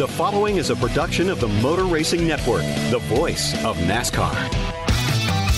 The following is a production of the Motor Racing Network, the voice of NASCAR.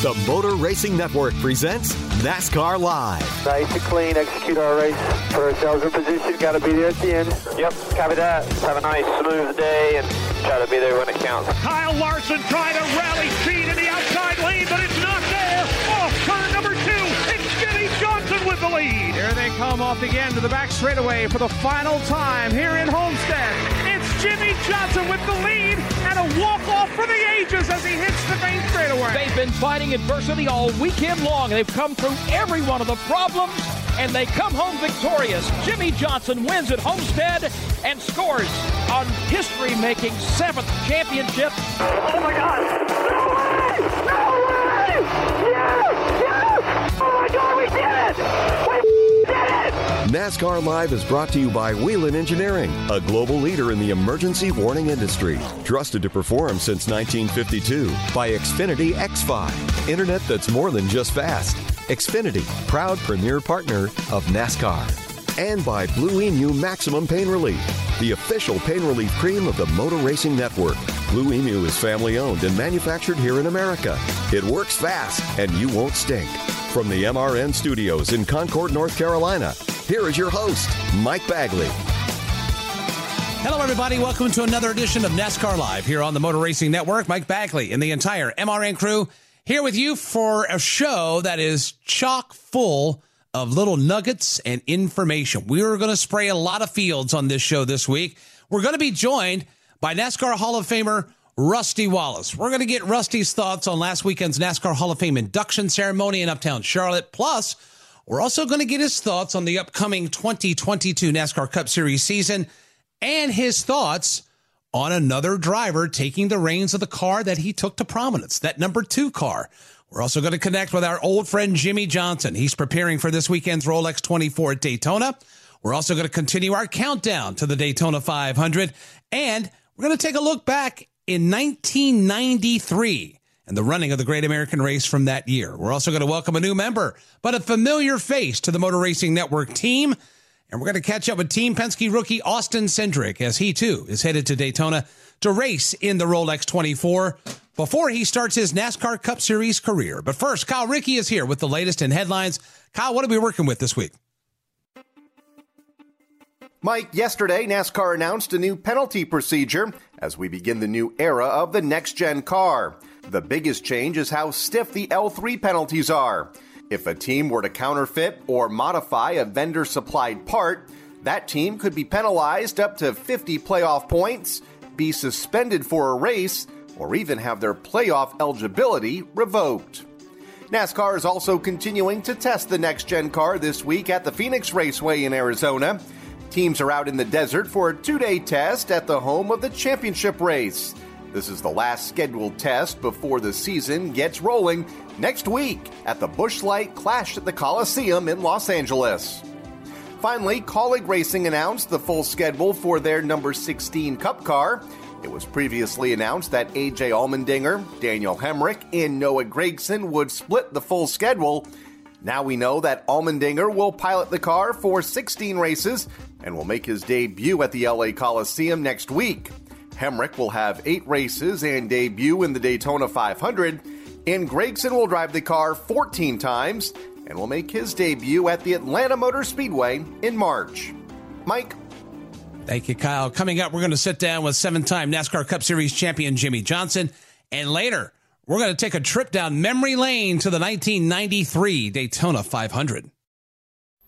The Motor Racing Network presents NASCAR Live. Nice and clean, execute our race. Put ourselves in position, got to be there at the end. Yep, copy that. Have a nice, smooth day and try to be there when it counts. Kyle Larson trying to rally speed in the outside lane, but it's not there. Off turn number two, it's Jimmie Johnson with the lead. Here they come off again to the back straightaway for the final time here in Homestead. It's Jimmie Johnson with the lead and a walk-off for the ages as he hits the main straightaway. They've been fighting adversity all weekend long. They've come through every one of the problems, and they come home victorious. Jimmie Johnson wins at Homestead and scores on history-making seventh championship. Oh my God! My God, we did it! We did it! NASCAR Live is brought to you by Whelen Engineering, a global leader in the emergency warning industry. Trusted to perform since 1952 by Xfinity X5, internet that's more than just fast. Xfinity, proud premier partner of NASCAR. And by Blue Emu Maximum Pain Relief, the official pain relief cream of the Motor Racing Network. Blue Emu is family owned and manufactured here in America. It works fast and you won't stink. From the MRN studios in Concord, North Carolina, here is your host, Mike Bagley. Hello, everybody. Welcome to another edition of NASCAR Live here on the Motor Racing Network. Mike Bagley and the entire MRN crew here with you for a show that is chock full of little nuggets and information. We are going to spray a lot of fields on this show this week. We're going to be joined by NASCAR Hall of Famer Rusty Wallace. We're going to get Rusty's thoughts on last weekend's NASCAR Hall of Fame induction ceremony in Uptown Charlotte. Plus, we're also going to get his thoughts on the upcoming 2022 NASCAR Cup Series season and his thoughts on another driver taking the reins of the car that he took to prominence, that number two car. We're also going to connect with our old friend Jimmie Johnson. He's preparing for this weekend's Rolex 24 at Daytona. We're also going to continue our countdown to the Daytona 500. And we're going to take a look back in 1993 and the running of the Great American Race from that year. We're also going to welcome a new member, but a familiar face to the Motor Racing Network team. And we're going to catch up with Team Penske rookie Austin Cindric as he too is headed to Daytona to race in the Rolex 24 before he starts his NASCAR Cup Series career. But first, Kyle Rickey is here with the latest in headlines. Kyle, what are we working with this week? Mike, yesterday NASCAR announced a new penalty procedure as we begin the new era of the next gen car. The biggest change is how stiff the L3 penalties are. If a team were to counterfeit or modify a vendor supplied part, that team could be penalized up to 50 playoff points, be suspended for a race, or even have their playoff eligibility revoked. NASCAR is also continuing to test the next gen car this week at the Phoenix Raceway in Arizona. Teams are out in the desert for a two day test at the home of the championship race. This is the last scheduled test before the season gets rolling next week at the Busch Light Clash at the Coliseum in Los Angeles. Finally, Kaulig Racing announced the full schedule for their number 16 Cup car. It was previously announced that AJ Allmendinger, Daniel Hemric, and Noah Gragson would split the full schedule. Now we know that Allmendinger will pilot the car for 16 races and will make his debut at the LA Coliseum next week. Hemric will have eight races and debut in the Daytona 500, and Gragson will drive the car 14 times and will make his debut at the Atlanta Motor Speedway in March. Mike? Thank you, Kyle. Coming up, we're going to sit down with seven time NASCAR Cup Series champion Jimmie Johnson. And later, we're going to take a trip down memory lane to the 1993 Daytona 500.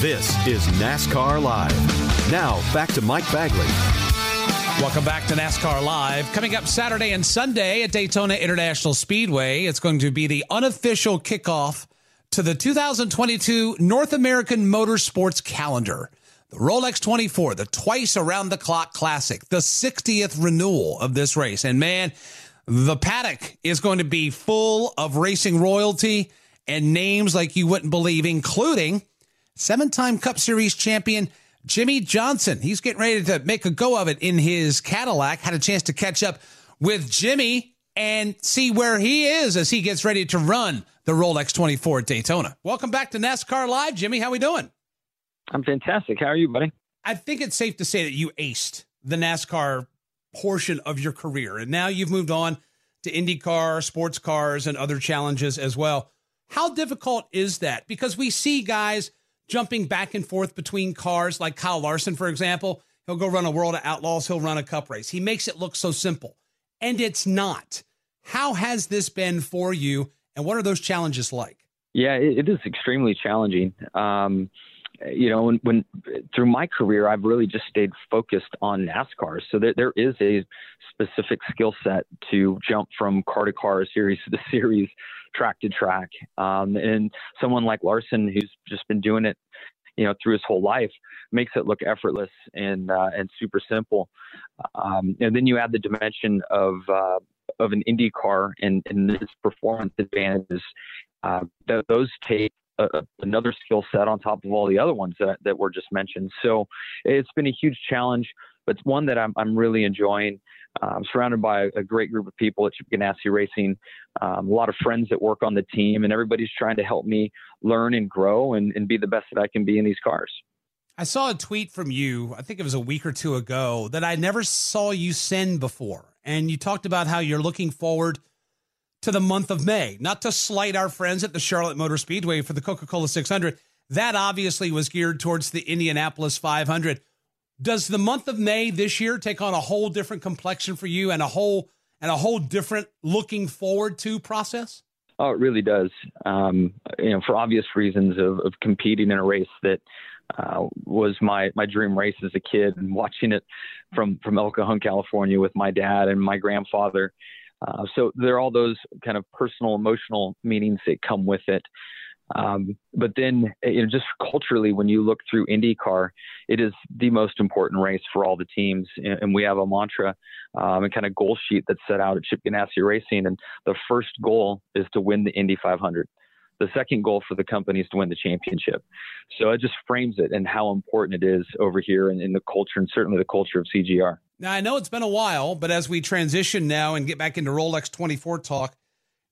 This is NASCAR Live. Now, back to Mike Bagley. Welcome back to NASCAR Live. Coming up Saturday and Sunday at Daytona International Speedway, it's going to be the unofficial kickoff to the 2022 North American Motorsports calendar. The Rolex 24, the twice around the clock classic, the 60th renewal of this race. And man, the paddock is going to be full of racing royalty and names like you wouldn't believe, including seven time Cup Series champion Jimmie Johnson. He's getting ready to make a go of it in his Cadillac. Had a chance to catch up with Jimmie and see where he is as he gets ready to run the Rolex 24 at Daytona. Welcome back to NASCAR Live, Jimmie. How are we doing? I'm fantastic. How are you, buddy? I think it's safe to say that you aced the NASCAR portion of your career, and now you've moved on to IndyCar, sports cars, and other challenges as well. How difficult is that? Because we see guys jumping back and forth between cars, like Kyle Larson, for example. He'll go run a World of Outlaws, he'll run a cup race. He makes it look so simple, and it's not. How has this been for you, and what are those challenges like? Yeah, it, is extremely challenging. Um, you know, when, when, through my career, I've really just stayed focused on NASCAR. So there, there is a specific skill set to jump from car to car, series to series, track to track. Um, and someone like Larson, who's just been doing it, you know, through his whole life, makes it look effortless and uh, and super simple. Um, and then you add the dimension of uh, of an Indy car and, and this performance advantages. Uh, th- those take a, another skill set on top of all the other ones that, that were just mentioned. So it's been a huge challenge, but it's one that I'm, I'm really enjoying. I'm surrounded by a great group of people at Ganassi Racing, um, a lot of friends that work on the team, and everybody's trying to help me learn and grow and, and be the best that I can be in these cars. I saw a tweet from you, I think it was a week or two ago, that I never saw you send before. And you talked about how you're looking forward to the month of May, not to slight our friends at the Charlotte Motor Speedway for the Coca Cola 600. That obviously was geared towards the Indianapolis 500. Does the month of May this year take on a whole different complexion for you and a whole and a whole different looking forward to process? Oh, it really does. Um, you know, for obvious reasons of, of competing in a race that uh, was my my dream race as a kid, and watching it from from El Cajon, California, with my dad and my grandfather. Uh, so there are all those kind of personal, emotional meanings that come with it. Um, but then, you know, just culturally, when you look through IndyCar, it is the most important race for all the teams, and, and we have a mantra um, and kind of goal sheet that's set out at Chip Ganassi Racing, and the first goal is to win the Indy 500 the second goal for the company is to win the championship. So it just frames it and how important it is over here in, in the culture and certainly the culture of CGR. Now, I know it's been a while, but as we transition now and get back into Rolex 24 talk,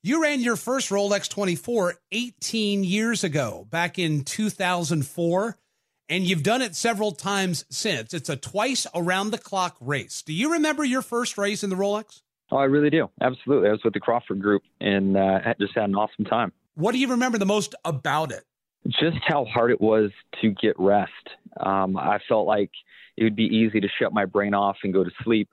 you ran your first Rolex 24 18 years ago, back in 2004, and you've done it several times since. It's a twice around the clock race. Do you remember your first race in the Rolex? Oh, I really do. Absolutely. I was with the Crawford Group and uh, just had an awesome time. What do you remember the most about it? Just how hard it was to get rest. Um, I felt like it would be easy to shut my brain off and go to sleep.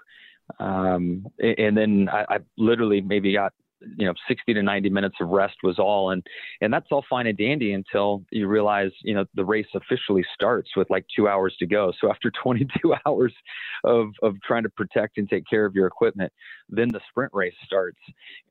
Um, and then I, I literally maybe got you know 60 to 90 minutes of rest was all. And and that's all fine and dandy until you realize you know the race officially starts with like two hours to go. So after 22 hours of of trying to protect and take care of your equipment then the sprint race starts.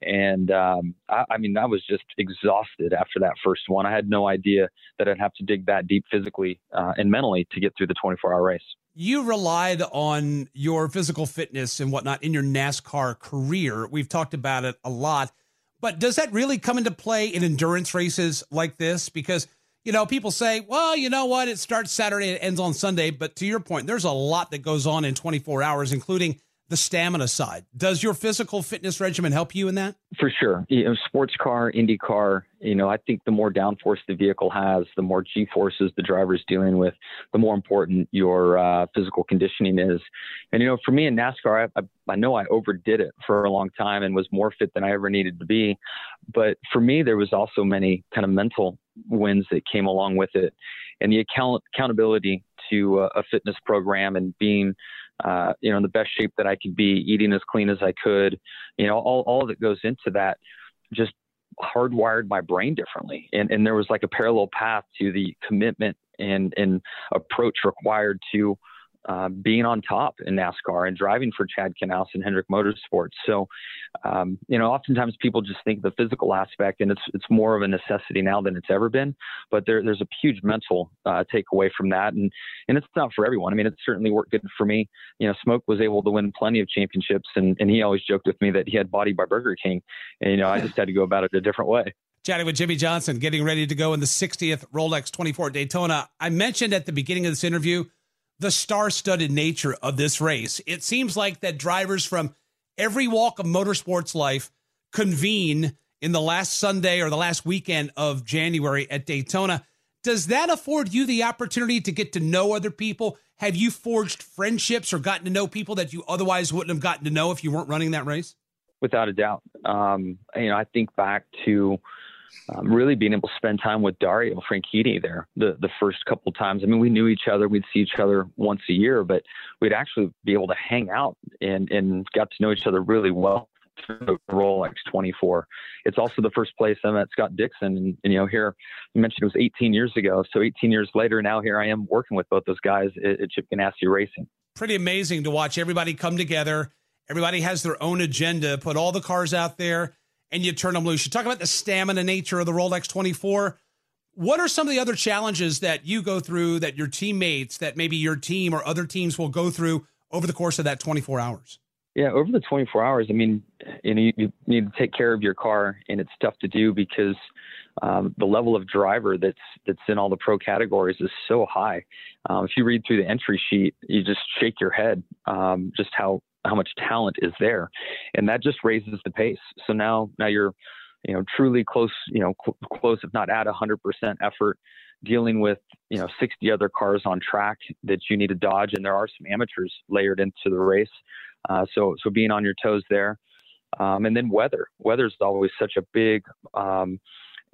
And um, I, I mean i was just exhausted after that first one. I had no idea that i'd have to dig that deep physically uh, and mentally to get through the 24 hour race you relied on your physical fitness and whatnot in your NASCAR career. We've talked about it a lot, but does that really come into play in endurance races like this? Because you know, people say, well, you know what? It starts Saturday, it ends on Sunday. But to your point, there's a lot that goes on in 24 hours, including the stamina side. Does your physical fitness regimen help you in that? For sure. You know, sports car, Indy car, you know, I think the more downforce the vehicle has, the more G forces the driver's dealing with, the more important your uh, physical conditioning is. And, you know, for me in NASCAR, I, I, I know I overdid it for a long time and was more fit than I ever needed to be. But for me, there was also many kind of mental wins that came along with it. And the account- accountability to a fitness program and being uh, you know, in the best shape that I could be, eating as clean as I could, you know, all, all that goes into that just hardwired my brain differently. And, and there was like a parallel path to the commitment and, and approach required to uh, being on top in NASCAR and driving for Chad Knaus and Hendrick Motorsports. So, um, you know, oftentimes people just think the physical aspect, and it's it's more of a necessity now than it's ever been. But there, there's a huge mental uh, takeaway from that, and and it's not for everyone. I mean, it certainly worked good for me. You know, Smoke was able to win plenty of championships, and and he always joked with me that he had body by Burger King, and you know, I just had to go about it a different way. Chatting with Jimmie Johnson, getting ready to go in the 60th Rolex 24 Daytona. I mentioned at the beginning of this interview the star studded nature of this race. It seems like that drivers from every walk of motorsports life convene in the last Sunday or the last weekend of January at Daytona. Does that afford you the opportunity to get to know other people? Have you forged friendships or gotten to know people that you otherwise wouldn't have gotten to know if you weren't running that race? Without a doubt. Um, you know, I think back to um, really being able to spend time with Dario Franchitti there the, the first couple times. I mean, we knew each other. We'd see each other once a year, but we'd actually be able to hang out and, and got to know each other really well through Rolex 24. It's also the first place I met Scott Dixon. And, and, you know, here you mentioned it was 18 years ago. So 18 years later, now here I am working with both those guys at, at Chip Ganassi Racing. Pretty amazing to watch everybody come together. Everybody has their own agenda, put all the cars out there and you turn them loose. You talk about the stamina nature of the Rolex 24. What are some of the other challenges that you go through that your teammates, that maybe your team or other teams will go through over the course of that 24 hours? Yeah, over the 24 hours, I mean, you know, you, need to take care of your car, and it's tough to do because um, the level of driver that's that's in all the pro categories is so high. Um, if you read through the entry sheet, you just shake your head um, just how how much talent is there, and that just raises the pace. So now now you're you know truly close you know cl- close if not at 100% effort dealing with you know 60 other cars on track that you need to dodge. And there are some amateurs layered into the race. Uh, so so being on your toes there. Um, and then weather. Weather is always such a big um,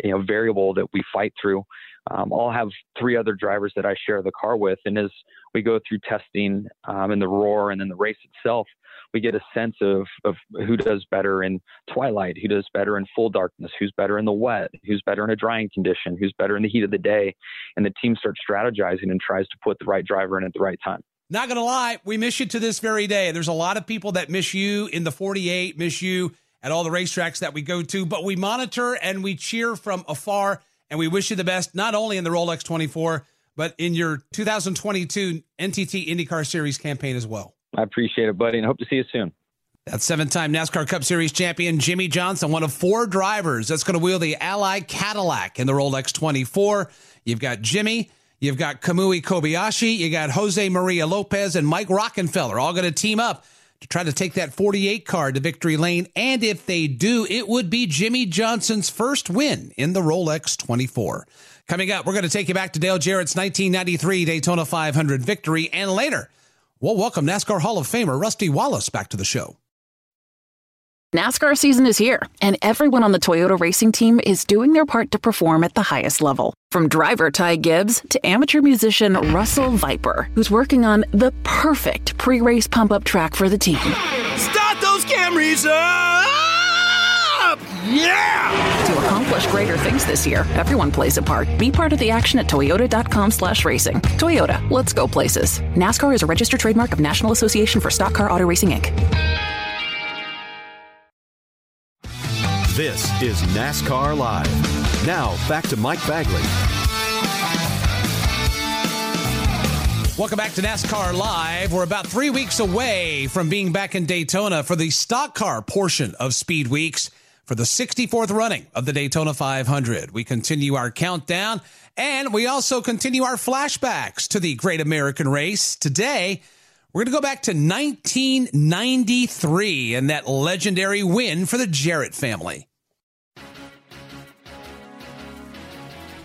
you know variable that we fight through um, I'll have three other drivers that I share the car with, and as we go through testing um, and the roar and then the race itself, we get a sense of of who does better in twilight, who does better in full darkness, who's better in the wet, who's better in a drying condition, who's better in the heat of the day, and the team starts strategizing and tries to put the right driver in at the right time. Not gonna lie, we miss you to this very day. There's a lot of people that miss you in the 48, miss you at all the racetracks that we go to, but we monitor and we cheer from afar and we wish you the best, not only in the Rolex 24, but in your 2022 NTT IndyCar Series campaign as well. I appreciate it, buddy, and hope to see you soon. That's seven time NASCAR Cup Series champion Jimmie Johnson, one of four drivers that's going to wheel the Ally Cadillac in the Rolex 24. You've got Jimmie, you've got Kamui Kobayashi, you got Jose Maria Lopez, and Mike Rockenfeller all going to team up to try to take that 48 car to victory lane. And if they do, it would be Jimmie Johnson's first win in the Rolex 24. Coming up, we're going to take you back to Dale Jarrett's 1993 Daytona 500 victory. And later, we'll welcome NASCAR Hall of Famer Rusty Wallace back to the show. NASCAR season is here, and everyone on the Toyota racing team is doing their part to perform at the highest level. From driver Ty Gibbs to amateur musician Russell Viper, who's working on the perfect pre race pump up track for the team. Start those Camrys up! Yeah! To accomplish greater things this year, everyone plays a part. Be part of the action at toyota.com slash racing. Toyota, let's go places. NASCAR is a registered trademark of National Association for Stock Car Auto Racing, Inc. This is NASCAR Live. Now, back to Mike Bagley. Welcome back to NASCAR Live. We're about three weeks away from being back in Daytona for the stock car portion of Speed Weeks. for the 64th running of the Daytona 500. We continue our countdown and we also continue our flashbacks to the Great American Race. Today, we're going to go back to 1993 and that legendary win for the Jarrett family.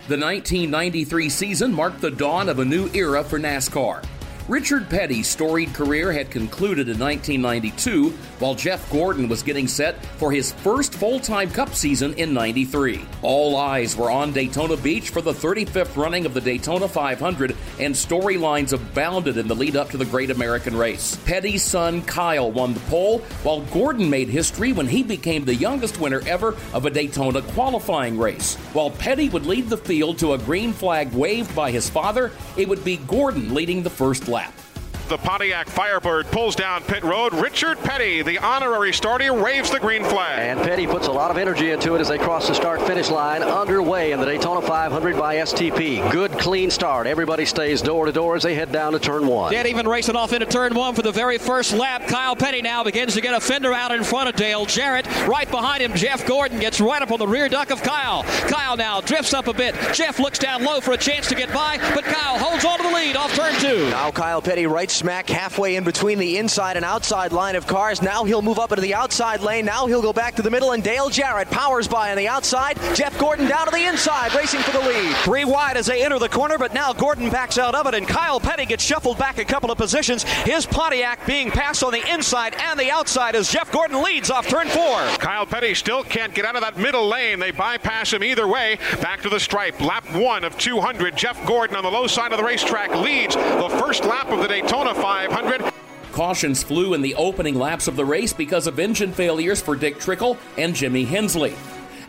The 1993 season marked the dawn of a new era for NASCAR. Richard Petty's storied career had concluded in 1992, while Jeff Gordon was getting set for his first full time Cup season in 93. All eyes were on Daytona Beach for the 35th running of the Daytona 500, and storylines abounded in the lead up to the Great American Race. Petty's son Kyle won the pole, while Gordon made history when he became the youngest winner ever of a Daytona qualifying race. While Petty would lead the field to a green flag waved by his father, it would be Gordon leading the first lap. The Pontiac Firebird pulls down pit road. Richard Petty, the honorary starter, waves the green flag. And Petty puts a lot of energy into it as they cross the start finish line underway in the Daytona 500 by STP. Good, clean start. Everybody stays door to door as they head down to turn one. Dead even racing off into turn one for the very first lap. Kyle Petty now begins to get a fender out in front of Dale Jarrett. Right behind him, Jeff Gordon gets right up on the rear duck of Kyle. Kyle now drifts up a bit. Jeff looks down low for a chance to get by, but Kyle holds on to the lead off turn two. Now Kyle Petty right smack halfway in between the inside and outside line of cars. Now he'll move up into the outside lane. Now he'll go back to the middle, and Dale Jarrett powers by on the outside. Jeff Gordon down to the inside, racing for the lead. Three wide as they enter the corner, but now Gordon backs out of it, and Kyle Petty gets shuffled back a couple of positions. His Pontiac being passed on the inside and the outside as Jeff Gordon leads off turn four. Kyle Petty still can't get out of that middle lane. They bypass him either way. Back to the stripe. Lap one of 200. Jeff Gordon on the low side of the racetrack leads the first lap of the Daytona 500. Cautions flew in the opening laps of the race because of engine failures for Dick Trickle and Jimmy Hensley.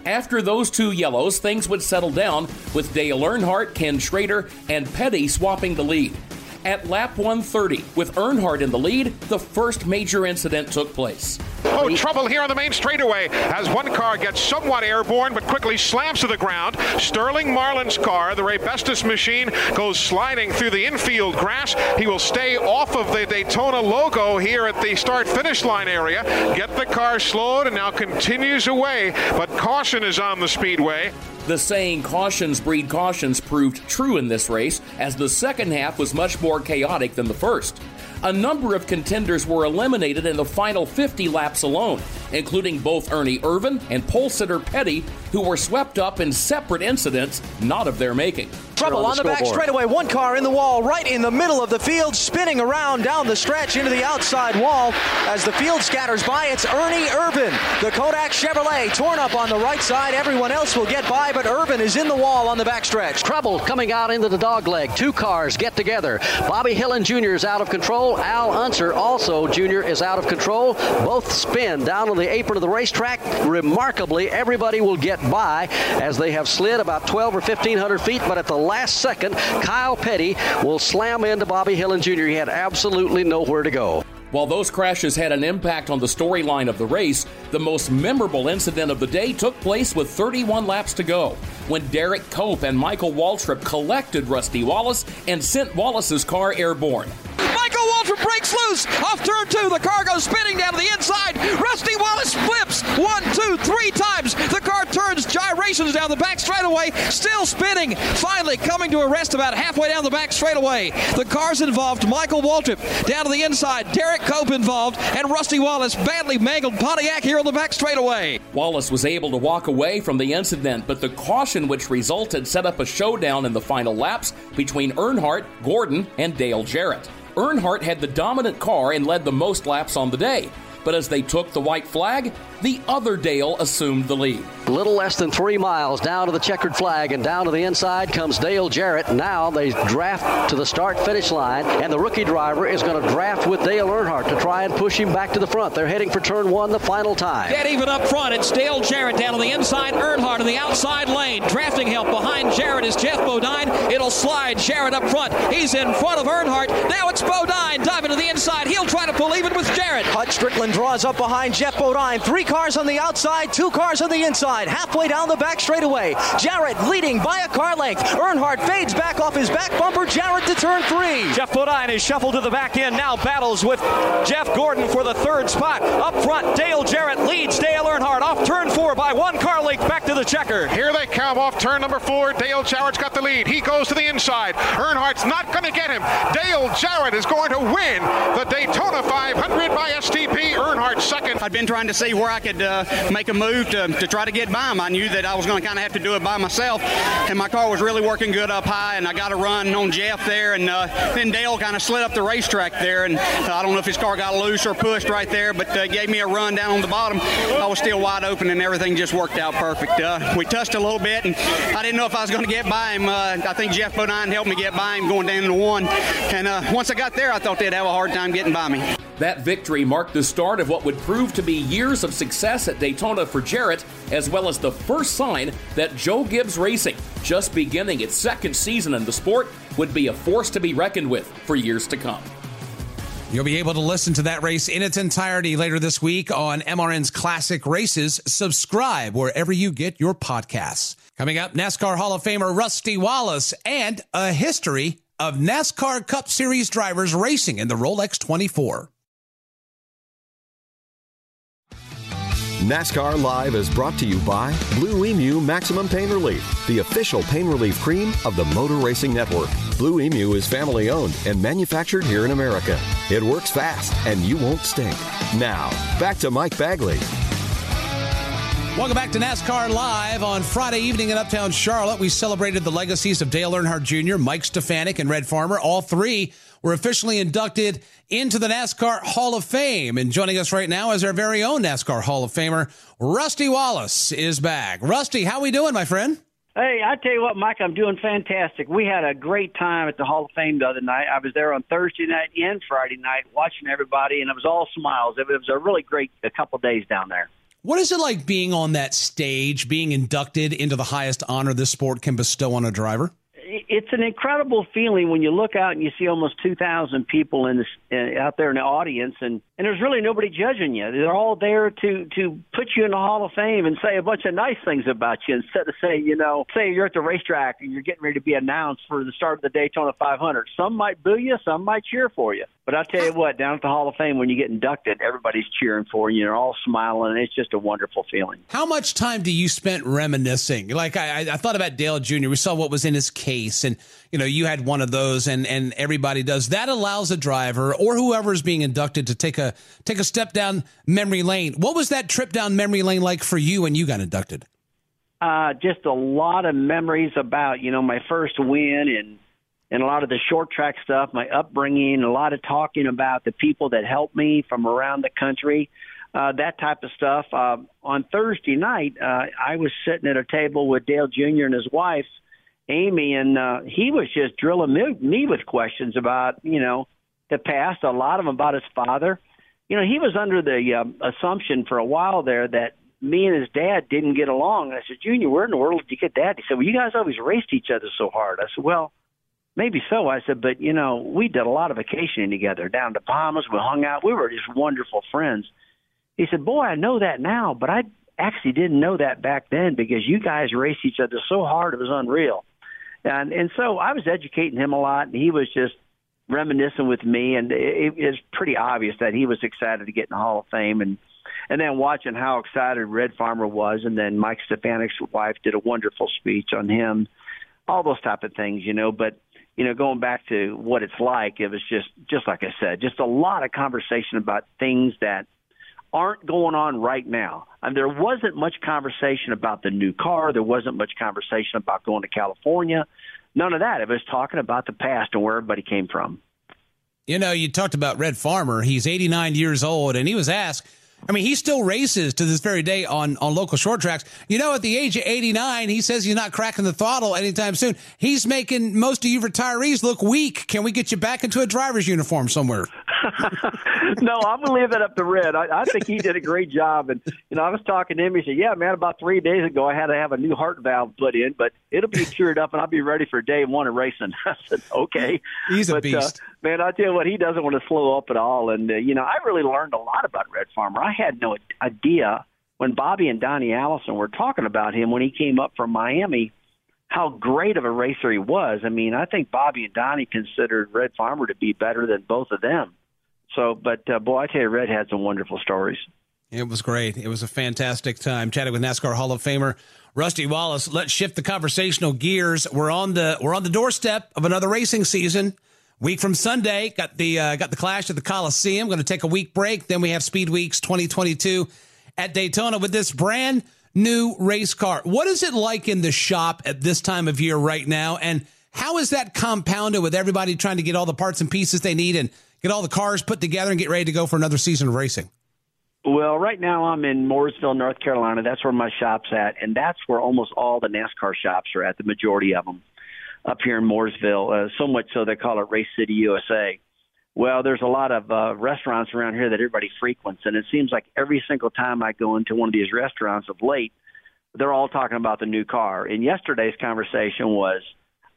After those two yellows, things would settle down with Dale Earnhardt, Ken Schrader, and Petty swapping the lead. At lap 130, with Earnhardt in the lead, the first major incident took place. Oh, trouble here on the main straightaway as one car gets somewhat airborne but quickly slams to the ground. Sterling Marlin's car, the Raybestos machine, goes sliding through the infield grass. He will stay off of the Daytona logo here at the start finish line area. Get the car slowed and now continues away, but caution is on the speedway. The saying cautions breed cautions proved true in this race, as the second half was much more chaotic than the first. A number of contenders were eliminated in the final 50 laps alone, including both Ernie Irvan and pole sitter Petty, who were swept up in separate incidents not of their making. Trouble on the, back straightaway. One car in the wall, right in the middle of the field, spinning around down the stretch into the outside wall. As the field scatters by, it's Ernie Irvan. The Kodak Chevrolet torn up on the right side. Everyone else will get by, but Irvan is in the wall on the backstretch. Trouble coming out into the dog leg. Two cars get together. Bobby Hillin Jr. is out of control. Al Unser also Jr. is out of control. Both spin down on the apron of the racetrack. Remarkably, everybody will get by as they have slid about 12 or 1500 feet, but at the last second, Kyle Petty will slam into Bobby Hillin Jr. He had absolutely nowhere to go. While those crashes had an impact on the storyline of the race, the most memorable incident of the day took place with 31 laps to go, when Derek Cope and Michael Waltrip collected Rusty Wallace and sent Wallace's car airborne. Michael Waltrip breaks loose off turn two. The car goes spinning down to the inside. Rusty Wallace flips one, two, three times. The car turns gyrations down the back straightaway, still spinning. Finally coming to a rest about halfway down the back straightaway. The cars involved Michael Waltrip down to the inside. Derek Cope involved, and Rusty Wallace badly mangled Pontiac here on the back straightaway. Wallace was able to walk away from the incident, but the caution which resulted set up a showdown in the final laps between Earnhardt, Gordon, and Dale Jarrett. Earnhardt had the dominant car and led the most laps on the day. But as they took the white flag, the other Dale assumed the lead. Little less than three miles down to the checkered flag and down to the inside comes Dale Jarrett. Now they draft to the start finish line, and the rookie driver is going to draft with Dale Earnhardt to try and push him back to the front. They're heading for turn one the final time. Get even up front. It's Dale Jarrett down on the inside, Earnhardt in the outside lane. Drafting help behind Jarrett is Geoff Bodine. It'll slide Jarrett up front. He's in front of Earnhardt. Now it's Bodine diving to the inside. He'll try to pull even with Jarrett. Jarrett. Hut Stricklin draws up behind Geoff Bodine. Three cars on the outside, two cars on the inside. Halfway down the back straightaway. Jarrett leading by a car length. Earnhardt fades back off his back bumper. Jarrett to turn three. Geoff Bodine is shuffled to the back end. Now battles with Jeff Gordon for the third spot. Up front, Dale Jarrett leads Dale Earnhardt off turn four by one car length back to the checker. Here they come off turn number four. Dale Jarrett's got the lead. He goes to the inside. Earnhardt's not going to get him. Dale Jarrett is going to win the Daytona 500 by STP. Earnhardt second. I've been trying to see where I could uh, make a move to, to try to get by him. I knew that I was going to kind of have to do it by myself, and my car was really working good up high, and I got a run on Jeff there, and uh, then Dale kind of slid up the racetrack there, and uh, I don't know if his car got loose or pushed right there, but uh, gave me a run down on the bottom. I was still wide open, and everything just worked out perfect. Uh, we touched a little bit, and I didn't know if I was going to get by him. Uh, I think Geoff Bodine helped me get by him going down to one, and once I got there, I thought they'd have a hard time getting by me. That victory marked the start of what would prove to be years of success at Daytona for Jarrett, as well as the first sign that Joe Gibbs Racing, just beginning its second season in the sport, would be a force to be reckoned with for years to come. You'll be able to listen to that race in its entirety later this week on MRN's Classic Races. Subscribe wherever you get your podcasts. Coming up, NASCAR Hall of Famer Rusty Wallace and a history of NASCAR Cup Series drivers racing in the Rolex 24. NASCAR Live is brought to you by Blue Emu Maximum Pain Relief, the official pain relief cream of the Motor Racing Network. Blue Emu is family owned and manufactured here in America. It works fast and you won't stink. Now, back to Mike Bagley. Welcome back to NASCAR Live on Friday evening in Uptown Charlotte. We celebrated the legacies of Dale Earnhardt Jr., Mike Stefanik, and Red Farmer. All three were officially inducted into the NASCAR Hall of Fame. And joining us right now is our very own NASCAR Hall of Famer, Rusty Wallace is back. Rusty, how are we doing, my friend? Hey, I tell you what, Mike, I'm doing fantastic. We had a great time at the Hall of Fame the other night. I was there on Thursday night and Friday night watching everybody, and it was all smiles. It was a really great a couple days down there. What is it like being on that stage, being inducted into the highest honor this sport can bestow on a driver? It's an incredible feeling when you look out and you see almost 2,000 people in this, uh, out there in the audience, and, and there's really nobody judging you. They're all there to to put you in the Hall of Fame and say a bunch of nice things about you instead of saying, you know, say you're at the racetrack and you're getting ready to be announced for the start of the Daytona 500. Some might boo you, some might cheer for you. But I tell you what, down at the Hall of Fame, when you get inducted, everybody's cheering for you. They're all smiling, and it's just a wonderful feeling. How much time do you spend reminiscing? Like I, I thought about Dale Jr. We saw what was in his case, and you know you had one of those, and and everybody does. That allows a driver or whoever is being inducted to take a take a step down memory lane. What was that trip down memory lane like for you when you got inducted? Uh, just a lot of memories about you know my first win and and a lot of the short track stuff, my upbringing, a lot of talking about the people that helped me from around the country, uh, that type of stuff. Uh, on Thursday night, uh, I was sitting at a table with Dale Jr. and his wife, Amy, and uh, he was just drilling me, me with questions about, you know, the past, a lot of them about his father. You know, he was under the uh, assumption for a while there that me and his dad didn't get along. And I said, Junior, where in the world did you get that? He said, Well, you guys always raced each other so hard. I said, Well, Maybe so. I said, but you know, we did a lot of vacationing together down to Bahamas. We hung out. We were just wonderful friends. He said, boy, I know that now, but I actually didn't know that back then because you guys raced each other so hard it was unreal. And and so I was educating him a lot, and he was just reminiscing with me, and it, it was pretty obvious that he was excited to get in the Hall of Fame, and and then watching how excited Red Farmer was, and then Mike Stefanik's wife did a wonderful speech on him, all those type of things, you know. But you know, going back to what it's like, it was just, just like I said, just a lot of conversation about things that aren't going on right now. And there wasn't much conversation about the new car. There wasn't much conversation about going to California. None of that. It was talking about the past and where everybody came from. You know, you talked about Red Farmer. He's 89 years old, and he was asked I mean, he still races to this very day on, on local short tracks. You know, at the age of 89, he says he's not cracking the throttle anytime soon. He's making most of you retirees look weak. Can we get you back into a driver's uniform somewhere? no, I'm gonna leave that up to Red. I, I think he did a great job, and you know, I was talking to him. He said, "Yeah, man, about three days ago, I had to have a new heart valve put in, but it'll be cured up, and I'll be ready for day one of racing." I said, "Okay." He's a beast, uh, man. I tell you what, he doesn't want to slow up at all, and uh, you know, I really learned a lot about Red Farmer. I had no idea when Bobby and Donnie Allison were talking about him when he came up from Miami how great of a racer he was. I mean, I think Bobby and Donnie considered Red Farmer to be better than both of them. So, but uh, boy, I tell you, Red had some wonderful stories. It was great. It was a fantastic time chatting with NASCAR Hall of Famer Rusty Wallace. Let's shift the conversational gears. We're on the we're on the doorstep of another racing season. Week from Sunday, got the uh, got the Clash at the Coliseum. Going to take a week break. Then we have Speed Weeks 2022 at Daytona with this brand new race car. What is it like in the shop at this time of year right now? And how is that compounded with everybody trying to get all the parts and pieces they need and get all the cars put together and get ready to go for another season of racing? Well, right now I'm in Mooresville, North Carolina. That's where my shop's at, and that's where almost all the NASCAR shops are at. The majority of them up here in Mooresville. Uh, so much so they call it Race City USA. Well, there's a lot of uh, restaurants around here that everybody frequents, and it seems like every single time I go into one of these restaurants of late, they're all talking about the new car. And yesterday's conversation was,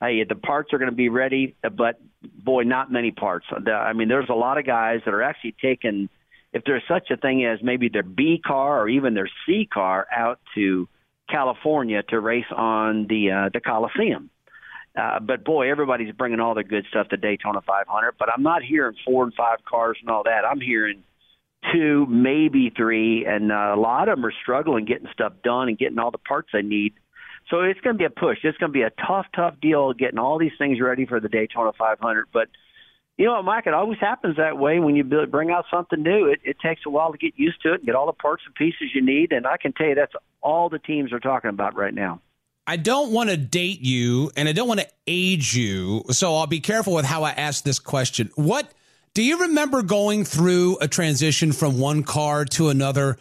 hey, the parts are going to be ready, but boy, not many parts. I mean, there's a lot of guys that are actually taking, if there's such a thing as maybe their B car or even their C car, out to California to race on the uh, the Coliseum. Uh, but boy, everybody's bringing all the good stuff to Daytona 500. But I'm not hearing four and five cars and all that. I'm hearing two, maybe three, and uh, a lot of them are struggling getting stuff done and getting all the parts they need. So it's going to be a push. It's going to be a tough, tough deal getting all these things ready for the Daytona 500. But you know, Mike, it always happens that way when you build, bring out something new. It, it takes a while to get used to it and get all the parts and pieces you need. And I can tell you that's all the teams are talking about right now. I don't want to date you and I don't want to age you, so I'll be careful with how I ask this question. What do you remember going through a transition from one car to another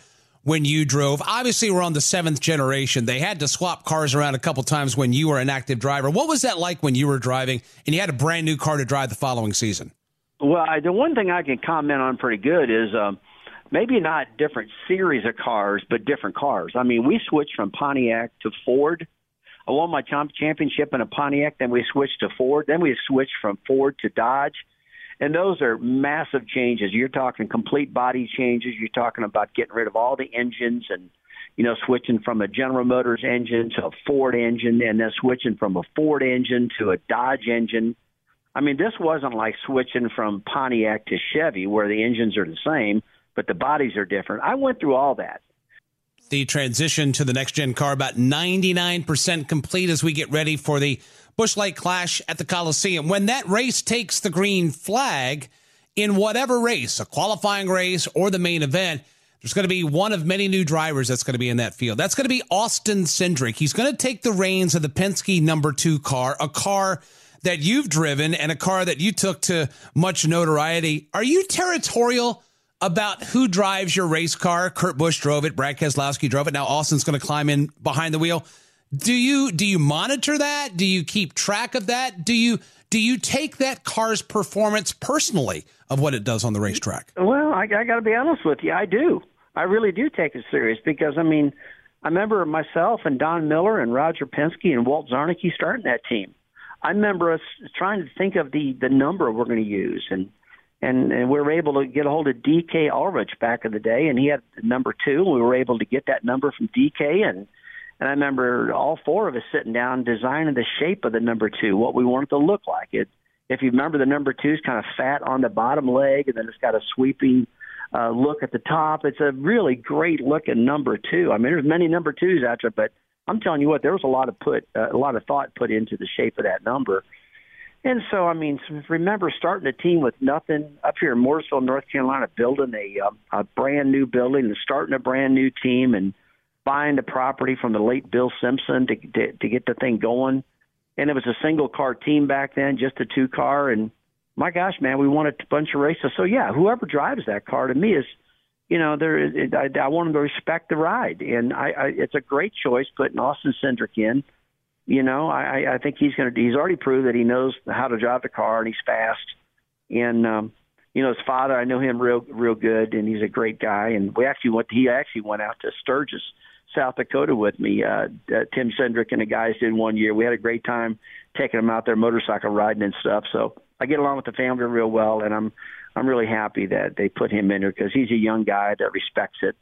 when you drove? Obviously, we're on the seventh generation. They had to swap cars around a couple times when you were an active driver. What was that like when you were driving and you had a brand new car to drive the following season? Well, I, the one thing I can comment on pretty good is um, maybe not different series of cars, but different cars. I mean, we switched from Pontiac to Ford I won my championship in a Pontiac. Then we switched to Ford. Then we switched from Ford to Dodge. And those are massive changes. You're talking complete body changes. You're talking about getting rid of all the engines and, you know, switching from a General Motors engine to a Ford engine and then switching from a Ford engine to a Dodge engine. I mean, this wasn't like switching from Pontiac to Chevy where the engines are the same, but the bodies are different. I went through all that the transition to the next gen car about 99% complete as we get ready for the Busch Light Clash at the Coliseum. When that race takes the green flag in whatever race, a qualifying race or the main event, there's going to be one of many new drivers that's going to be in that field. That's going to be Austin Cindric. He's going to take the reins of the Penske number two car, a car that you've driven and a car that you took to much notoriety. Are you territorial about who drives your race car. Kurt Busch drove it. Brad Keselowski drove it. Now Austin's going to climb in behind the wheel. Do you do you monitor that? Do you keep track of that? Do you do you take that car's performance personally of what it does on the racetrack? Well, I, I got to be honest with you. I do. I really do take it serious because I mean, I remember myself and Don Miller and Roger Penske and Walt Czarnecki starting that team. I remember us trying to think of the the number we're going to use and and, and we were able to get a hold of DK Ulrich back in the day, and he had number two. We were able to get that number from DK, and and I remember all four of us sitting down designing the shape of the number two, what we wanted to look like. It, if you remember, the number two is kind of fat on the bottom leg, and then it's got a sweeping uh, look at the top. It's a really great looking number two. I mean, there's many number twos out there, but I'm telling you what, there was a lot of put uh, a lot of thought put into the shape of that number. And so, I mean, remember starting a team with nothing up here in Mooresville, North Carolina, building a, um, a brand new building and starting a brand new team and buying the property from the late Bill Simpson to, to, to get the thing going. And it was a single car team back then, just a two car. And my gosh, man, we won a bunch of races. So yeah, whoever drives that car to me is, you know, there. I, I want them to respect the ride, and I, I it's a great choice putting Austin Cindric in you know, I, I think he's going to. He's already proved that he knows how to drive the car and he's fast. And um, you know his father. I know him real real good, and he's a great guy. And we actually went. He actually went out to Sturgis, South Dakota, with me. Uh, uh, Tim Cindric and the guys did one year. We had a great time taking them out there motorcycle riding and stuff. So I get along with the family real well, and I'm I'm really happy that they put him in there because he's a young guy that respects it,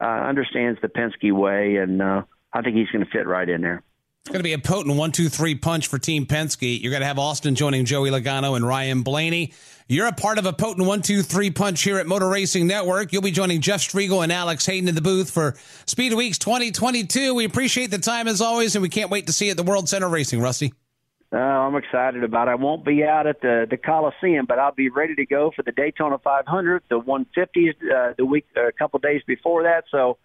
uh, understands the Penske way, and uh, I think he's going to fit right in there. It's going to be a potent one, two, three punch for Team Penske. You're going to have Austin joining Joey Logano and Ryan Blaney. You're a part of a potent one, two, three punch here at Motor Racing Network. You'll be joining Jeff Striegle and Alex Hayden in the booth for Speed Weeks 2022. We appreciate the time as always, and we can't wait to see you at the World Center Racing, Rusty. Uh, I'm excited about it. I won't be out at the the Coliseum, but I'll be ready to go for the Daytona 500, the 150s, uh, the week, uh, a couple days before that. So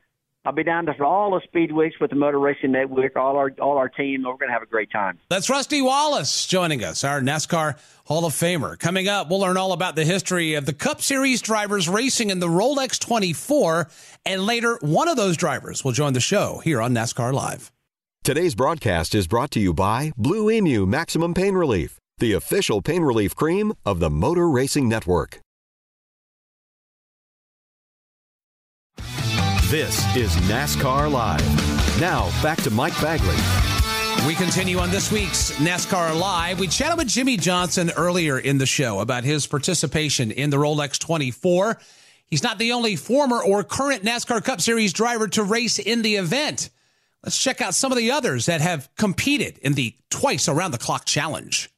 I'll be down for all the speed weeks with the Motor Racing Network, all our all our team. We're going to have a great time. That's Rusty Wallace joining us, our NASCAR Hall of Famer. Coming up, we'll learn all about the history of the Cup Series drivers racing in the Rolex 24, and later, one of those drivers will join the show here on NASCAR Live. Today's broadcast is brought to you by Blue Emu Maximum Pain Relief, the official pain relief cream of the Motor Racing Network. This is NASCAR Live. Now, back to Mike Bagley. We continue on this week's NASCAR Live. We chatted with Jimmie Johnson earlier in the show about his participation in the Rolex 24. He's not the only former or current NASCAR Cup Series driver to race in the event. Let's check out some of the others that have competed in the twice around the clock challenge.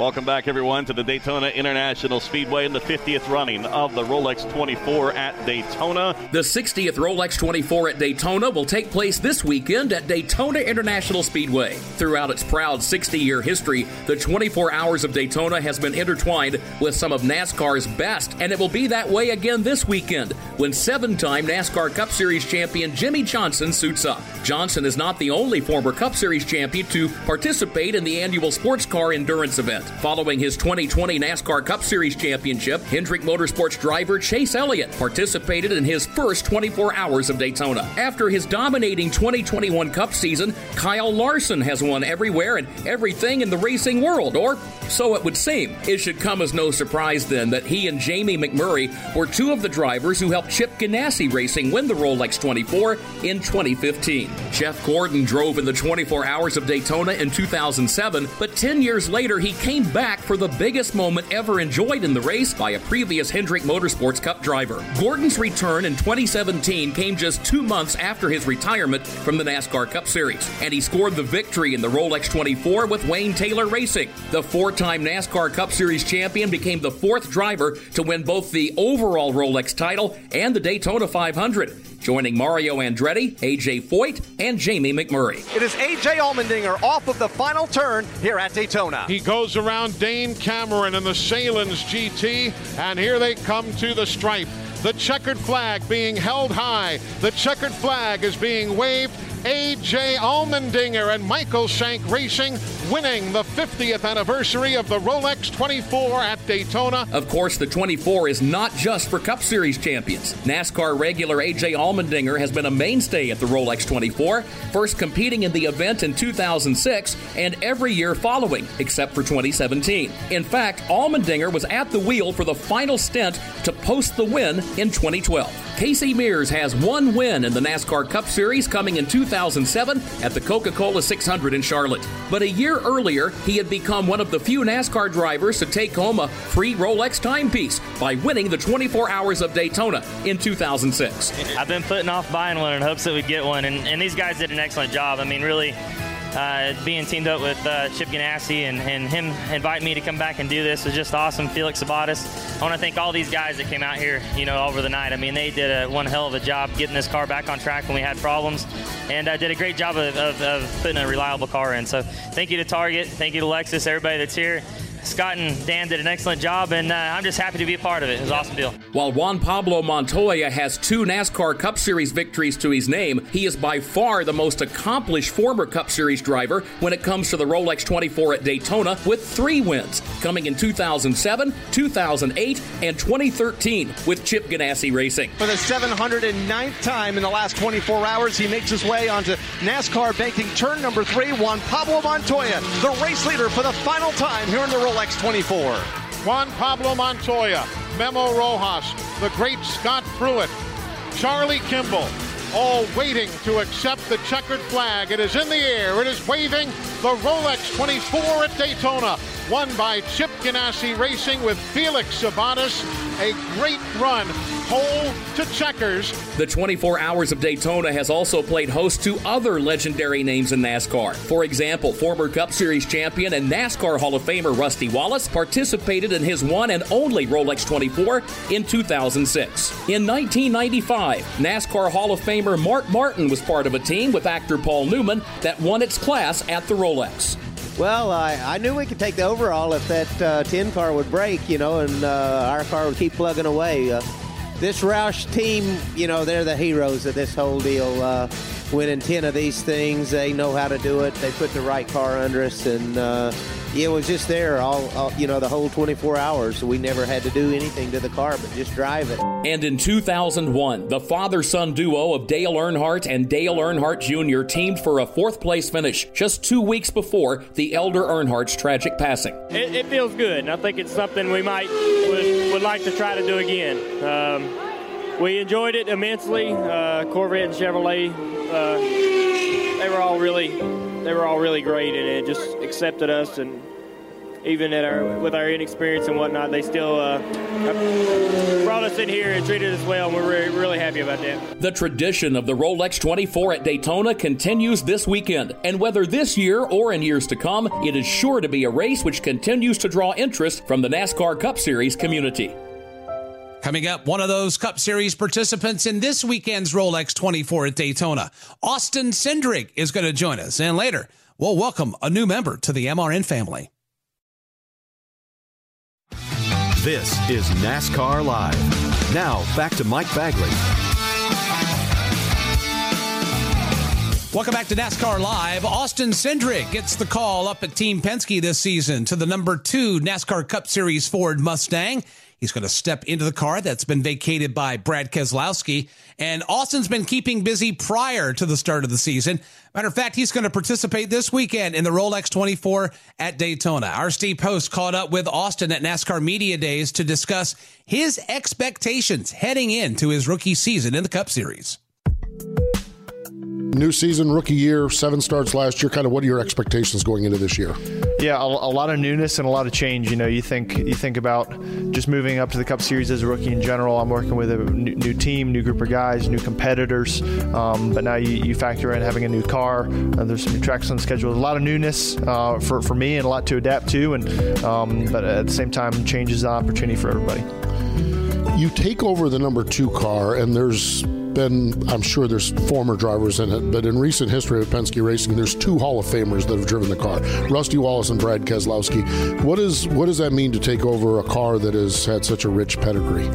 Welcome back, everyone, to the Daytona International Speedway in the 50th running of the Rolex 24 at Daytona. The 60th Rolex 24 at Daytona will take place this weekend at Daytona International Speedway. Throughout its proud 60 year history, the 24 Hours of Daytona has been intertwined with some of NASCAR's best, and it will be that way again this weekend when seven time NASCAR Cup Series champion Jimmie Johnson suits up. Johnson is not the only former Cup Series champion to participate in the annual sports car endurance event. Following his 2020 NASCAR Cup Series championship, Hendrick Motorsports driver Chase Elliott participated in his first 24 hours of Daytona. After his dominating 2021 Cup season, Kyle Larson has won everywhere and everything in the racing world, or so it would seem. It should come as no surprise then that he and Jamie McMurray were two of the drivers who helped Chip Ganassi Racing win the Rolex 24 in 2015. Jeff Gordon drove in the 24 hours of Daytona in 2007, but 10 years later he came back for the biggest moment ever enjoyed in the race by a previous Hendrick Motorsports Cup driver. Gordon's return in 2017 came just two months after his retirement from the NASCAR Cup Series, and he scored the victory in the Rolex 24 with Wayne Taylor Racing. The four time NASCAR Cup Series champion became the fourth driver to win both the overall Rolex title and the Daytona 500 joining Mario Andretti, AJ Foyt, and Jamie McMurray. It is AJ Allmendinger off of the final turn here at Daytona. He goes around Dane Cameron in the Salins GT, and here they come to the stripe. The checkered flag being held high. The checkered flag is being waved. AJ Allmendinger and Michael Shank Racing winning the 50th anniversary of the Rolex 24 at Daytona. Of course, the 24 is not just for Cup Series champions. NASCAR regular AJ Allmendinger has been a mainstay at the Rolex 24, first competing in the event in 2006 and every year following, except for 2017. In fact, Allmendinger was at the wheel for the final stint to post the win in 2012. Casey Mears has one win in the NASCAR Cup Series coming in 2007 at the Coca Cola 600 in Charlotte. But a year earlier, he had become one of the few NASCAR drivers to take home a free Rolex timepiece by winning the 24 Hours of Daytona in 2006. I've been putting off buying one in hopes that we'd get one, and, and these guys did an excellent job. I mean, really. Uh, being teamed up with uh, Chip Ganassi and, and him inviting me to come back and do this was just awesome. Felix Sabates. I want to thank all these guys that came out here, you know, over the night. I mean, they did a one hell of a job getting this car back on track when we had problems, and uh, did a great job of, of, of putting a reliable car in. So, thank you to Target, thank you to Lexus, everybody that's here. Scott and Dan did an excellent job, and uh, I'm just happy to be a part of it. It was an awesome deal. While Juan Pablo Montoya has two NASCAR Cup Series victories to his name, he is by far the most accomplished former Cup Series driver when it comes to the Rolex 24 at Daytona, with three wins coming in 2007, 2008, and 2013 with Chip Ganassi Racing. For the 709th time in the last 24 hours, he makes his way onto NASCAR banking turn number three. Juan Pablo Montoya, the race leader for the final time here in the Rolex 24. Juan Pablo Montoya Memo Rojas, the great Scott Pruett, Charlie Kimball, all waiting to accept the checkered flag. It is in the air. It is waving the Rolex 24 at Daytona, won by Chip Ganassi Racing with Felix Sabates. A great run, pole to checkers. The 24 Hours of Daytona has also played host to other legendary names in NASCAR. For example, former Cup Series champion and NASCAR Hall of Famer Rusty Wallace participated in his one and only Rolex 24 in 2006. In 1995, NASCAR Hall of Famer Mark Martin was part of a team with actor Paul Newman that won its class at the Rolex. Well, I, I knew we could take the overall if that uh, 10 car would break, you know, and uh, our car would keep plugging away. Uh, this Roush team, you know, they're the heroes of this whole deal. Uh, winning 10 of these things, they know how to do it. They put the right car under us, and uh, it was just there all, all, you know, the whole 24 hours. We never had to do anything to the car but just drive it. And in 2001, the father son duo of Dale Earnhardt and Dale Earnhardt Jr. teamed for a fourth place finish just two weeks before the elder Earnhardt's tragic passing. It, it feels good, and I think it's something we might would, would like to try to do again. Um, we enjoyed it immensely. Uh, Corvette and Chevrolet, uh, they were all really, they were all really great, and it just accepted us and even at our with our inexperience and whatnot, they still uh, brought us in here and treated us well, and we're really, really happy about that. The tradition of the Rolex 24 at Daytona continues this weekend, and whether this year or in years to come, it is sure to be a race which continues to draw interest from the NASCAR Cup Series community. Coming up, one of those Cup Series participants in this weekend's Rolex 24 at Daytona, Austin Cindric is going to join us. And later, we'll welcome a new member to the MRN family. This is NASCAR Live. Now, back to Mike Bagley. Welcome back to NASCAR Live. Austin Cindric gets the call up at Team Penske this season to the number two NASCAR Cup Series Ford Mustang. He's going to step into the car that's been vacated by Brad Keselowski. And Austin's been keeping busy prior to the start of the season. Matter of fact, he's going to participate this weekend in the Rolex 24 at Daytona. Our Steve Post caught up with Austin at NASCAR Media Days to discuss his expectations heading into his rookie season in the Cup Series. New season, rookie year, seven starts last year. Kind of what are your expectations going into this year? Yeah, a, a, lot of newness and a lot of change. You know, you think you think about just moving up to the Cup Series as a rookie in general. I'm working with a new, new team, new group of guys, new competitors. Um, but now you, you, factor in having a new car. Uh, there's some new tracks on the schedule. a lot of newness uh, for for me and a lot to adapt to. And um, but at the same time, changes the opportunity for everybody. You take over the number two car, and there's been, I'm sure there's former drivers in it, but in recent history of Penske Racing, there's two Hall of Famers that have driven the car, Rusty Wallace and Brad Keselowski. What is what does that mean to take over a car that has had such a rich pedigree?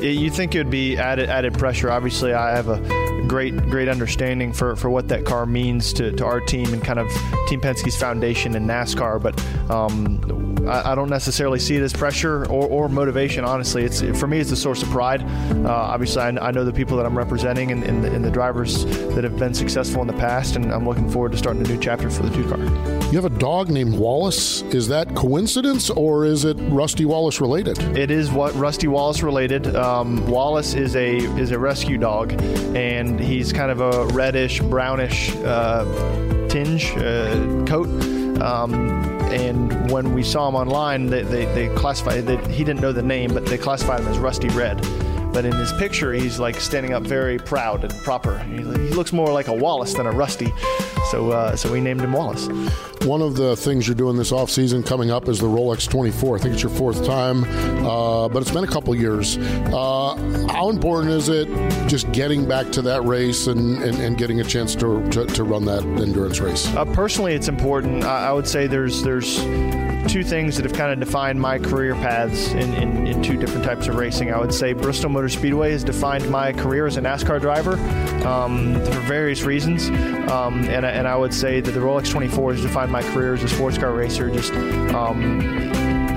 You think it would be added added pressure? Obviously, I have a great great understanding for, for what that car means to, to our team and kind of Team Penske's foundation in NASCAR. But um, I, I, don't necessarily see it as pressure or, or motivation. Honestly, it's for me it's a source of pride. Uh, obviously, I, I, know the people that I'm representing and, and, the, and the drivers that have been successful in the past, and I'm looking forward to starting a new chapter for the two car. You have a dog named Wallace. Is that coincidence or is it Rusty Wallace related? It is what Rusty Wallace related. Um, Wallace is a is a rescue dog, and he's kind of a reddish brownish uh, tinge uh, coat. Um, and when we saw him online, they, they, they classified that he didn't know the name, but they classified him as Rusty Red. But in his picture, he's like standing up very proud and proper. He, he looks more like a Wallace than a Rusty. So, uh, so we named him Wallace. One of the things you're doing this off season coming up is the Rolex 24. I think it's your fourth time, uh, but it's been a couple years. Uh, how important is it just getting back to that race and, and, and getting a chance to, to, to, run that endurance race? Uh, personally, it's important. I, I would say there's there's two things that have kind of defined my career paths in, in, in, two different types of racing. I would say Bristol Motor Speedway has defined my career as a NASCAR driver um, for various reasons. Um, and, and I would say that the Rolex 24 has defined my career as a sports car racer. Just um,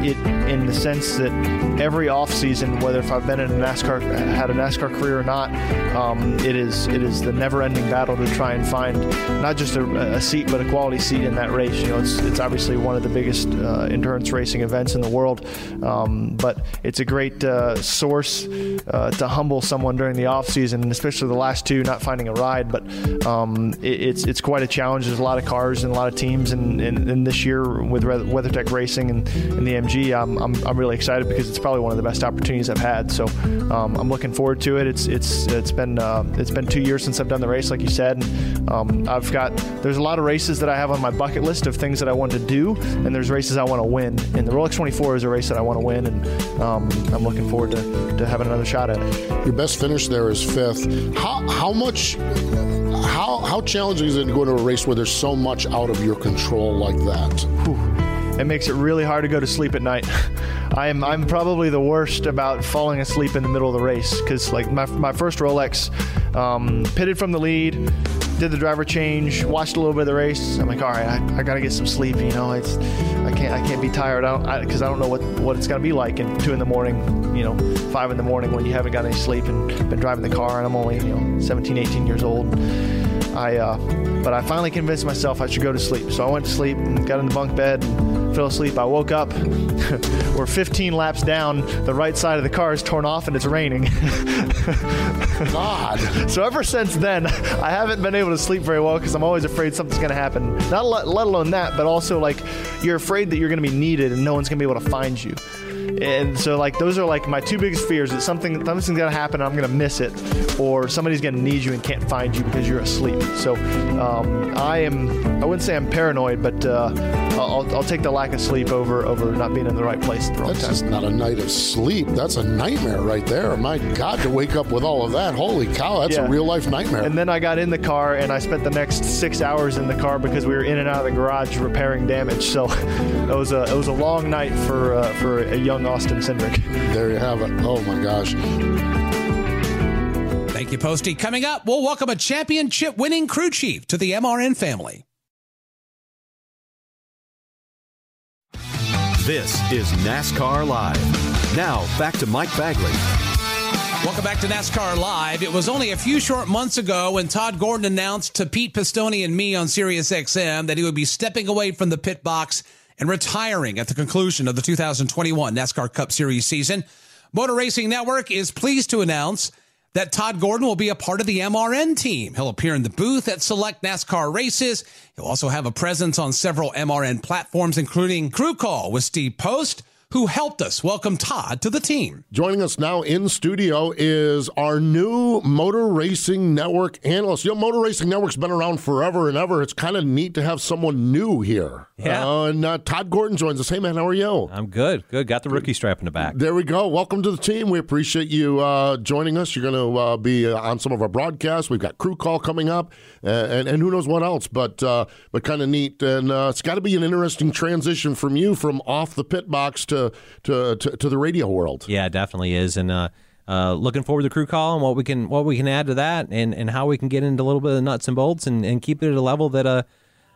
it in the sense that every off season, whether if I've been in a NASCAR, had a NASCAR career or not, um, it is it is the never-ending battle to try and find not just a, a, seat, but a quality seat in that race. You know, it's it's obviously one of the biggest uh, endurance racing events in the world, um, but it's a great uh, source uh, to humble someone during the off season, especially the last two, not finding a ride. But um, it, it's it's quite a challenge. There's a lot of cars and a lot of teams, and, and, and this year with WeatherTech Racing and, and the MG, I'm, I'm, I'm really excited because it's probably one of the best opportunities I've had. So um, I'm looking forward to it. It's it's it's been uh, it's been two years since I've done the race, like you said. And, um, I've got there's a lot of races that I have on my bucket list of things that I want to do, and there's races I want to win. And the Rolex 24 is a race that I want to win, and um, I'm looking forward to, to having another shot at it. Your best finish there is fifth. How how much how how challenging is it to go to a race where there's so much out of your control like that? Whew. It makes it really hard to go to sleep at night. I'm I'm probably the worst about falling asleep in the middle of the race because like my my first Rolex, um, pitted from the lead, did the driver change, watched a little bit of the race. I'm like, all right, I, I got to get some sleep. You know, it's I can't I can't be tired. I because I, I, don't know what what it's gonna be like in two in the morning. You know, five in the morning when you haven't got any sleep and been driving the car, and I'm only you know 17, 18 years old. I uh, but I finally convinced myself I should go to sleep. So I went to sleep and got in the bunk bed. And, fell asleep. I woke up. We're 15 laps down. The right side of the car is torn off and it's raining. God. So ever since then, I haven't been able to sleep very well because I'm always afraid something's going to happen. Not let, let alone that, but also like you're afraid that you're going to be needed and no one's going to be able to find you and so like those are like my two biggest fears that something something's gonna happen and I'm gonna miss it or somebody's gonna need you and can't find you because you're asleep so um, I am I wouldn't say I'm paranoid but uh, I'll, I'll, take the lack of sleep over over not being in the right place at the wrong That's time. just not a night of sleep. That's a nightmare right there. My God, to wake up with all of that. Holy cow, that's yeah. a real life nightmare. And then I got in the car and I spent the next six hours in the car because we were in and out of the garage repairing damage. So it was a it was a long night for uh, for a young Austin Cindric. There you have it. Oh my gosh. Thank you, Posty. Coming up, we'll welcome a championship winning crew chief to the MRN family. This is NASCAR Live. Now, back to Mike Bagley. Welcome back to NASCAR Live. It was only a few short months ago when Todd Gordon announced to Pete Pistone and me on SiriusXM that he would be stepping away from the pit box and retiring at the conclusion of the 2021 NASCAR Cup Series season. Motor Racing Network is pleased to announce that Todd Gordon will be a part of the MRN team. He'll appear in the booth at select NASCAR races. He'll also have a presence on several MRN platforms, including Crew Call with Steve Post, who helped us welcome Todd to the team. Joining us now in studio is our new Motor Racing Network analyst. You know, Motor Racing Network's been around forever and ever. It's kind of neat to have someone new here. Yeah. Uh, and uh, Todd Gordon joins us. Hey, man, how are you? I'm good. Good. Got the rookie strap in the back. There we go. Welcome to the team. We appreciate you uh, joining us. You're going to uh, be uh, on some of our broadcasts. We've got crew call coming up, uh, and, and who knows what else, but uh, but kind of neat. And it's got to be an interesting transition from you from off the pit box to to, to, to the radio world. Yeah, definitely is. And uh, looking forward to crew call and what we can what we can add to that, and, and how we can get into a little bit of the nuts and bolts and, and keep it at a level that uh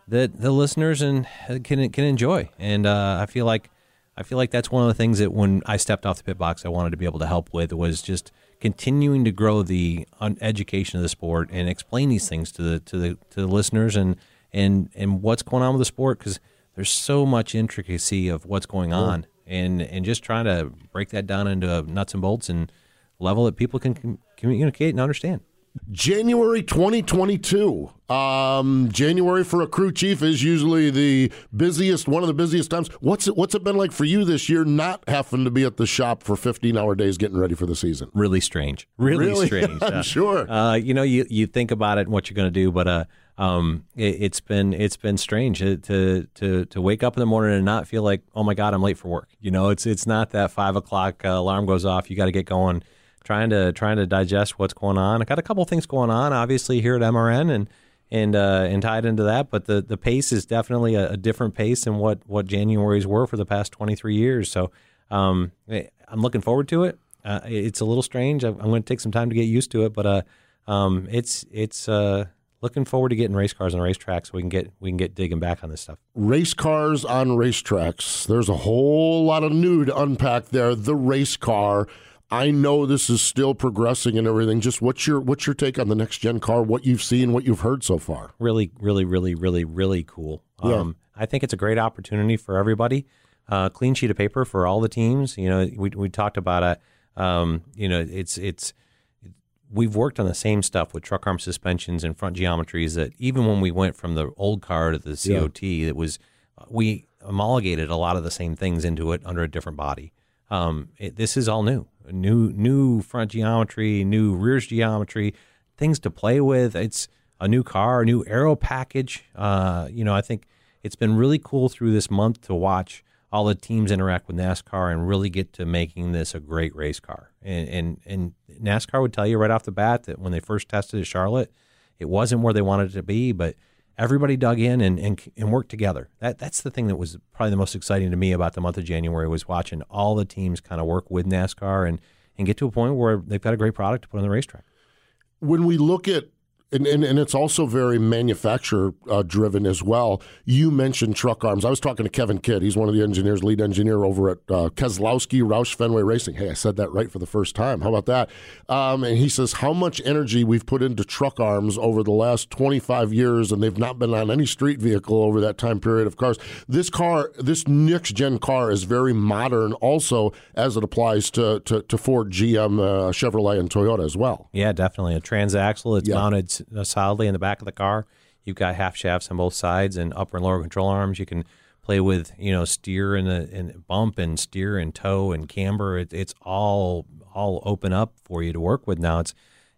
that the listeners and can can enjoy. And uh, I feel like I feel like that's one of the things that when I stepped off the pit box, I wanted to be able to help with was just continuing to grow the education of the sport and explain these things to the to the to the listeners and and and what's going on with the sport because there's so much intricacy of what's going on and and just trying to break that down into nuts and bolts and level that people can communicate and understand. January 2022. Um, January for a crew chief is usually the busiest, one of the busiest times. What's it, what's it been like for you this year, not having to be at the shop for 15 hour days getting ready for the season? Really strange. Really, really? strange. I'm uh, sure. Uh, you know, you, you think about it and what you're going to do, but, uh, um, it, has been it's been strange to to to wake up in the morning and not feel like oh my god I'm late for work. You know, it's it's not that five o'clock uh, alarm goes off. You got to get going trying to trying to digest what's going on. I got a couple things going on, obviously here at MRN, and and uh, and tied into that. But the the pace is definitely a, a, different pace than what what January's were for the past 23 years. So um, eh, I'm looking forward to it. Uh, it's a little strange. I'm, going to take some time to get used to it, but uh, um, it's it's uh, looking forward to getting race cars on the racetrack so we can get we can get digging back on this stuff. Race cars on racetracks. There's a whole lot of new to unpack there. The race car. I know this is still progressing and everything. Just what's your what's your take on the next gen car? What you've seen, what you've heard so far? Really, really, really, really, really cool. Yeah. Um, I think it's a great opportunity for everybody. Uh, clean sheet of paper for all the teams. You know, we we talked about it. Um, you know, it's it's we've worked on the same stuff with truck arm suspensions and front geometries that even when we went from the old car to the Yeah. COT, it was we homologated a lot of the same things into it under a different body. Um, it, this is all new, new new front geometry, new rears geometry, things to play with. It's a new car, a new aero package. Uh, you know, I think it's been really cool through this month to watch all the teams interact with NASCAR and really get to making this a great race car. And and, and NASCAR would tell you right off the bat that when they first tested at Charlotte, it wasn't where they wanted it to be, but everybody dug in and, and and worked together. That that's the thing that was probably the most exciting to me about the month of January was watching all the teams kind of work with NASCAR and and get to a point where they've got a great product to put on the racetrack. when we look at and, and, and it's also very manufacturer uh, driven as well. You mentioned truck arms. I was talking to Kevin Kidd. He's one of the engineers, lead engineer over at uh, Keselowski Roush Fenway Racing. Hey, I said that right for the first time. How about that? Um, and he says how much energy we've put into truck arms over the last 25 years, and they've not been on any street vehicle over that time period of cars. This car, this next gen car, is very modern, also as it applies to to, to Ford, GM, uh, Chevrolet, and Toyota as well. Yeah, definitely. A transaxle. It's mounted s- uh, solidly in the back of the car. You've got half shafts on both sides and upper and lower control arms. You can play with, you know, steer and, a, and bump and steer and toe and camber. It, it's all all open up for you to work with now. It's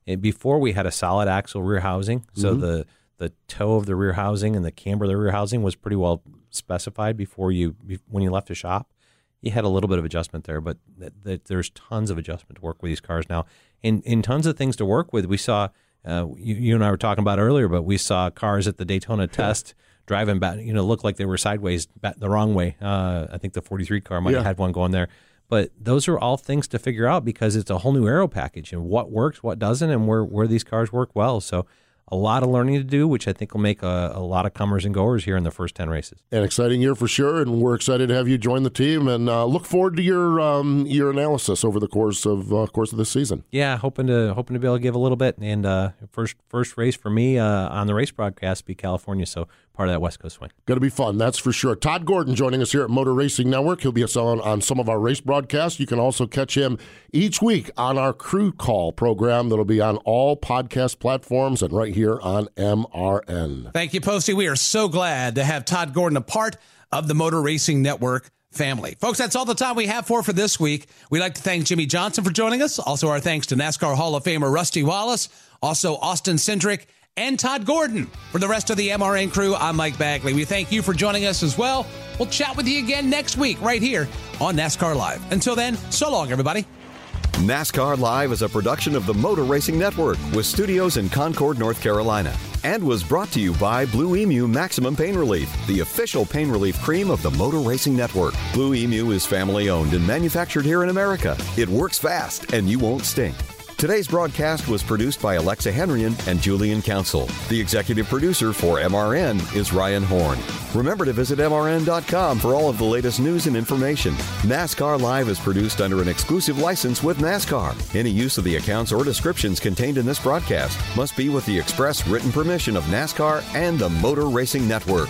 it, before we had a solid axle rear housing, so Mhm. the the toe of the rear housing and the camber of the rear housing was pretty well specified before you when you left the shop. You had a little bit of adjustment there, but th- th- there's tons of adjustment to work with these cars now, and and tons of things to work with. We saw uh, you, you and I were talking about earlier, but we saw cars at the Daytona test driving back, you know, looked like they were sideways back the wrong way. Uh, I think the 43 car might have had one going there. But those are all things to figure out because it's a whole new aero package and what works, what doesn't, and where, where these cars work well. So a lot of learning to do, which I think will make a, a lot of comers and goers here in the first 10 races. An exciting year for sure, and we're excited to have you join the team and uh, look forward to your um, your analysis over the course of uh, course of this season. Yeah, hoping to hoping to be able to give a little bit. And uh, first first race for me uh, on the race broadcast be California, so part of that West Coast swing. Going to be fun, that's for sure. Todd Gordon joining us here at Motor Racing Network. He'll be on on some of our race broadcasts. You can also catch him each week on our Crew Call program that'll be on all podcast platforms and right here on MRN. Thank you, Posty. We are so glad to have Todd Gordon a part of the Motor Racing Network family. Folks, that's all the time we have for for this week. We'd like to thank Jimmie Johnson for joining us. Also, our thanks to NASCAR Hall of Famer Rusty Wallace, also Austin Cindric, and Todd Gordon. For the rest of the MRN crew, I'm Mike Bagley. We thank you for joining us as well. We'll chat with you again next week right here on NASCAR Live. Until then, so long, everybody. NASCAR Live is a production of the Motor Racing Network with studios in Concord, North Carolina, and was brought to you by Blue Emu Maximum Pain Relief, the official pain relief cream of the Motor Racing Network. Blue Emu is family owned and manufactured here in America. It works fast and you won't stink. Today's broadcast was produced by Alexa Henrian and Julian Council. The executive producer for MRN is Ryan Horn. Remember to visit MRN.com for all of the latest news and information. NASCAR Live is produced under an exclusive license with NASCAR. Any use of the accounts or descriptions contained in this broadcast must be with the express written permission of NASCAR and the Motor Racing Network.